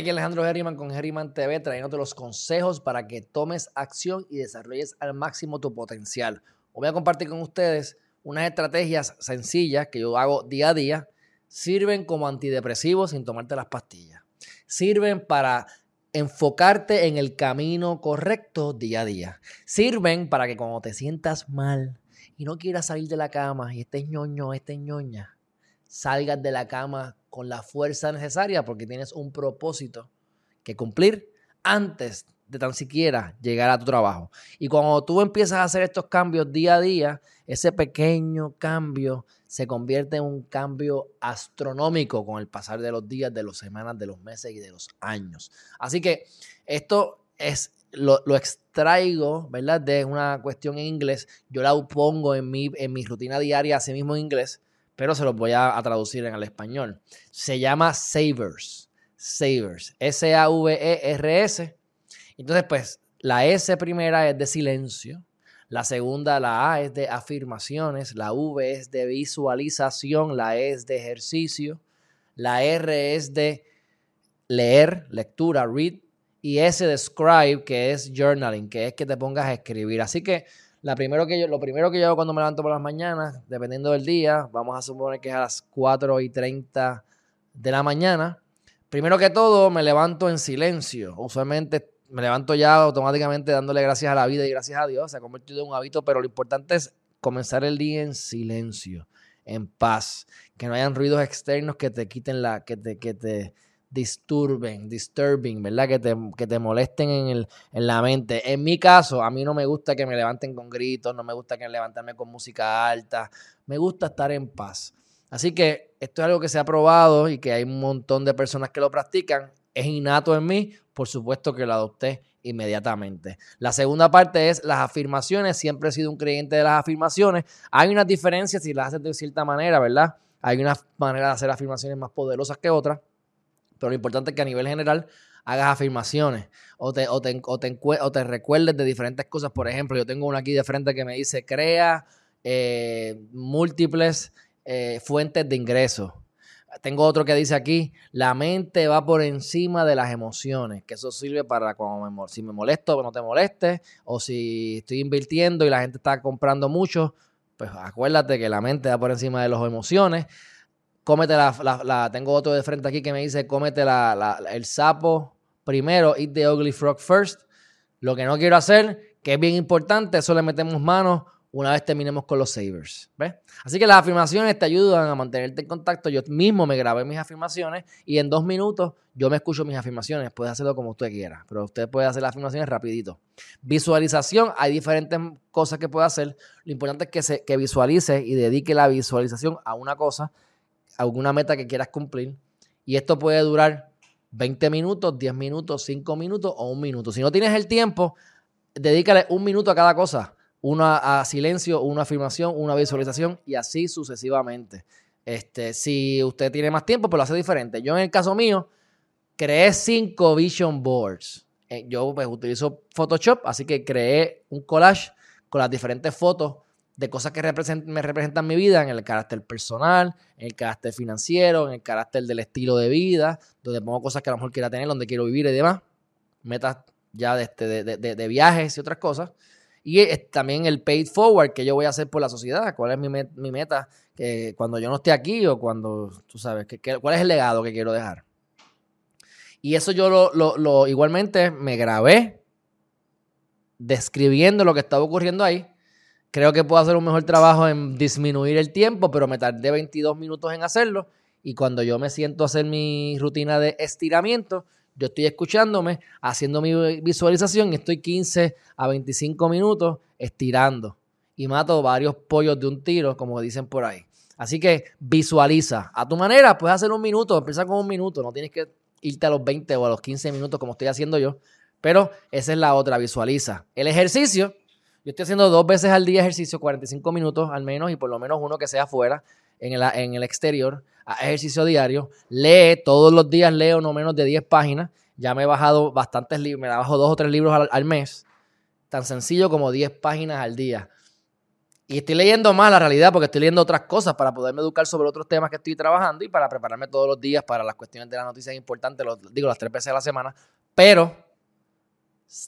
aquí Alejandro Herriman con Herriman TV trayéndote los consejos para que tomes acción y desarrolles al máximo tu potencial. Voy a compartir con ustedes unas estrategias sencillas que yo hago día a día. Sirven como antidepresivos sin tomarte las pastillas. Sirven para enfocarte en el camino correcto día a día. Sirven para que cuando te sientas mal y no quieras salir de la cama y estés ñoño, estés ñoña, salgas de la cama con la fuerza necesaria porque tienes un propósito que cumplir antes de tan siquiera llegar a tu trabajo. Y cuando tú empiezas a hacer estos cambios día a día, ese pequeño cambio se convierte en un cambio astronómico con el pasar de los días, de las semanas, de los meses y de los años. Así que esto es lo, extraigo, ¿verdad? De una cuestión en inglés. Yo la pongo en mi, en mi rutina diaria, así mismo en inglés, pero se los voy a, traducir en el español. Se llama Savers. Savers. S-A-V-E-R-S. Entonces, pues, la S primera es de silencio. La segunda, la A, es de afirmaciones. La V es de visualización. La E es de ejercicio. La R es de leer, lectura, read. Y S de scribe, que es journaling, que es que te pongas a escribir. Así que la primero que yo, lo primero que yo hago cuando me levanto por las mañanas, dependiendo del día, vamos a suponer que es a las 4 y 30 de la mañana. Primero que todo, me levanto en silencio. Usualmente me levanto ya automáticamente dándole gracias a la vida y gracias a Dios. Se ha convertido en un hábito, pero lo importante es comenzar el día en silencio, en paz, que no hayan ruidos externos que te quiten la, que te, que te disturben, disturbing, ¿verdad? Que te, que te molesten en, el, en la mente. En mi caso, a mí no me gusta que me levanten con gritos, no me gusta que levantarme con música alta, me gusta estar en paz. Así que esto es algo que se ha probado y que hay un montón de personas que lo practican. Es innato en mí, por supuesto que lo adopté inmediatamente. La segunda parte es las afirmaciones. Siempre he sido un creyente de las afirmaciones. Hay unas diferencias si las haces de cierta manera, ¿verdad? Hay una manera de hacer afirmaciones más poderosas que otras. Pero lo importante es que a nivel general hagas afirmaciones o te, o te, o te, recuerdes de diferentes cosas. Por ejemplo, yo tengo una aquí de frente que me dice, crea eh, múltiples eh, fuentes de ingresos. Tengo otro que dice aquí, la mente va por encima de las emociones, que eso sirve para cuando me, si me molesto, no te molestes, o si estoy invirtiendo y la gente está comprando mucho, pues acuérdate que la mente va por encima de las emociones. Cómete la, tengo otro de frente aquí que me dice, cómete el sapo primero, eat the ugly frog first. Lo que no quiero hacer, que es bien importante, eso le metemos manos una vez terminemos con los savers. ¿ves? Así que las afirmaciones te ayudan a mantenerte en contacto. Yo mismo me grabé mis afirmaciones y en dos minutos yo me escucho mis afirmaciones. Puedes hacerlo como usted quiera, pero usted puede hacer las afirmaciones rapidito. Visualización, hay diferentes cosas que puede hacer. Lo importante es que, se, que visualice y dedique la visualización a una cosa, alguna meta que quieras cumplir. Y esto puede durar 20 minutos, 10 minutos, 5 minutos o un minuto. Si no tienes el tiempo, dedícale un minuto a cada cosa una a silencio, una afirmación, una visualización y así sucesivamente. Este, si usted tiene más tiempo, pues lo hace diferente. Yo en el caso mío, creé cinco vision boards. Eh, yo pues, utilizo Photoshop, así que creé un collage con las diferentes fotos de cosas que me representan mi vida en el carácter personal, en el carácter financiero, en el carácter del estilo de vida, donde pongo cosas que a lo mejor quiera tener, donde quiero vivir y demás. Metas ya de, este, de, de viajes y otras cosas. Y también el paid forward que yo voy a hacer por la sociedad. ¿Cuál es mi, meta? Que cuando yo no esté aquí o cuando, tú sabes, que, ¿cuál es el legado que quiero dejar? Y eso yo lo, lo, igualmente me grabé describiendo lo que estaba ocurriendo ahí. Creo que puedo hacer un mejor trabajo en disminuir el tiempo, pero me tardé 22 minutos en hacerlo. Y cuando yo me siento a hacer mi rutina de estiramiento, yo estoy escuchándome, haciendo mi visualización y estoy 15 a 25 minutos estirando. Y mato varios pollos de un tiro, como dicen por ahí. Así que visualiza. A tu manera, puedes hacer un minuto, empieza con un minuto. No tienes que irte a los 20 o a los 15 minutos como estoy haciendo yo. Pero esa es la otra, visualiza. El ejercicio, yo estoy haciendo dos veces al día ejercicio, 45 minutos al menos, y por lo menos uno que sea afuera, en el, en el exterior ejercicio diario, lee, todos los días leo no menos de 10 páginas, ya me he bajado bastantes libros, me bajo dos o tres libros al, mes, tan sencillo como 10 páginas al día. Y estoy leyendo más la realidad porque estoy leyendo otras cosas para poderme educar sobre otros temas que estoy trabajando y para prepararme todos los días para las cuestiones de las noticias importantes, digo las tres veces a la semana, pero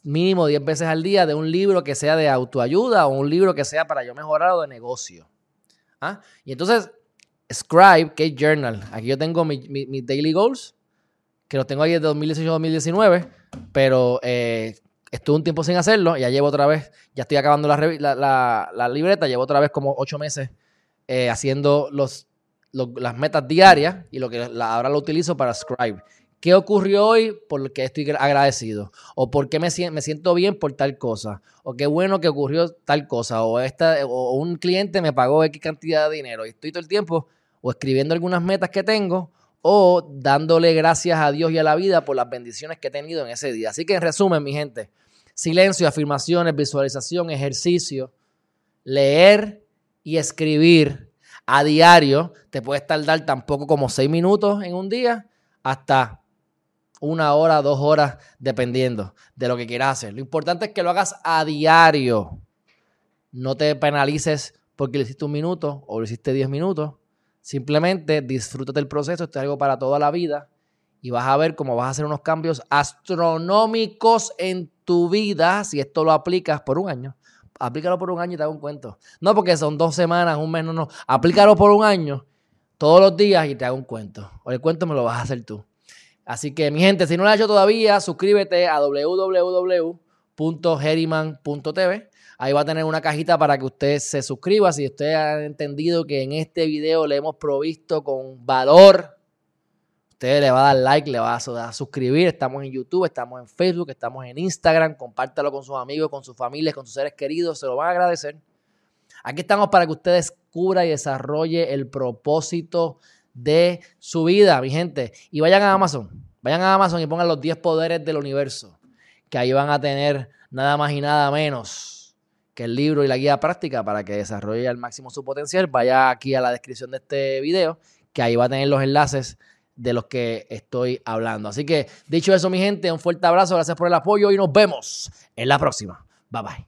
mínimo 10 veces al día de un libro que sea de autoayuda o un libro que sea para yo mejorar o de negocio. ¿Ah? Y entonces, Scribe, que Journal. Aquí yo tengo mis daily goals, que los tengo ahí desde 2018-2019, pero eh, estuve un tiempo sin hacerlo, ya llevo otra vez, ya estoy acabando la, la, libreta, llevo otra vez como ocho meses eh, haciendo los, las metas diarias y lo que ahora lo utilizo para Scribe. ¿Qué ocurrió hoy? Por qué estoy agradecido. O por qué me, siento bien por tal cosa. O qué bueno que ocurrió tal cosa. O, esta, o un cliente me pagó X cantidad de dinero. Y estoy todo el tiempo o escribiendo algunas metas que tengo o dándole gracias a Dios y a la vida por las bendiciones que he tenido en ese día. Así que en resumen, mi gente, silencio, afirmaciones, visualización, ejercicio, leer y escribir a diario te puede tardar tampoco como seis minutos en un día hasta una hora, dos horas, dependiendo de lo que quieras hacer. Lo importante es que lo hagas a diario. No te penalices porque lo hiciste un minuto o lo hiciste diez minutos. Simplemente disfrútate del proceso, esto es algo para toda la vida y vas a ver cómo vas a hacer unos cambios astronómicos en tu vida si esto lo aplicas por un año. Aplícalo por un año y te hago un cuento. No porque son dos semanas, un mes, no, no. Aplícalo por un año, todos los días y te hago un cuento. O el cuento me lo vas a hacer tú. Así que, mi gente, si no lo has hecho todavía, suscríbete a www.heriman.tv. Ahí va a tener una cajita para que usted se suscriba. Si usted ha entendido que en este video le hemos provisto con valor, usted le va a dar like, le va a suscribir. Estamos en YouTube, estamos en Facebook, estamos en Instagram. Compártalo con sus amigos, con sus familias, con sus seres queridos. Se lo van a agradecer. Aquí estamos para que usted descubra y desarrolle el propósito de su vida, mi gente. Y vayan a Amazon, vayan a Amazon y pongan los 10 poderes del universo, que ahí van a tener nada más y nada menos que el libro y la guía práctica para que desarrolle al máximo su potencial. Vaya aquí a la descripción de este video, que ahí va a tener los enlaces de los que estoy hablando. Así que, dicho eso, mi gente, un fuerte abrazo, gracias por el apoyo y nos vemos en la próxima. Bye bye.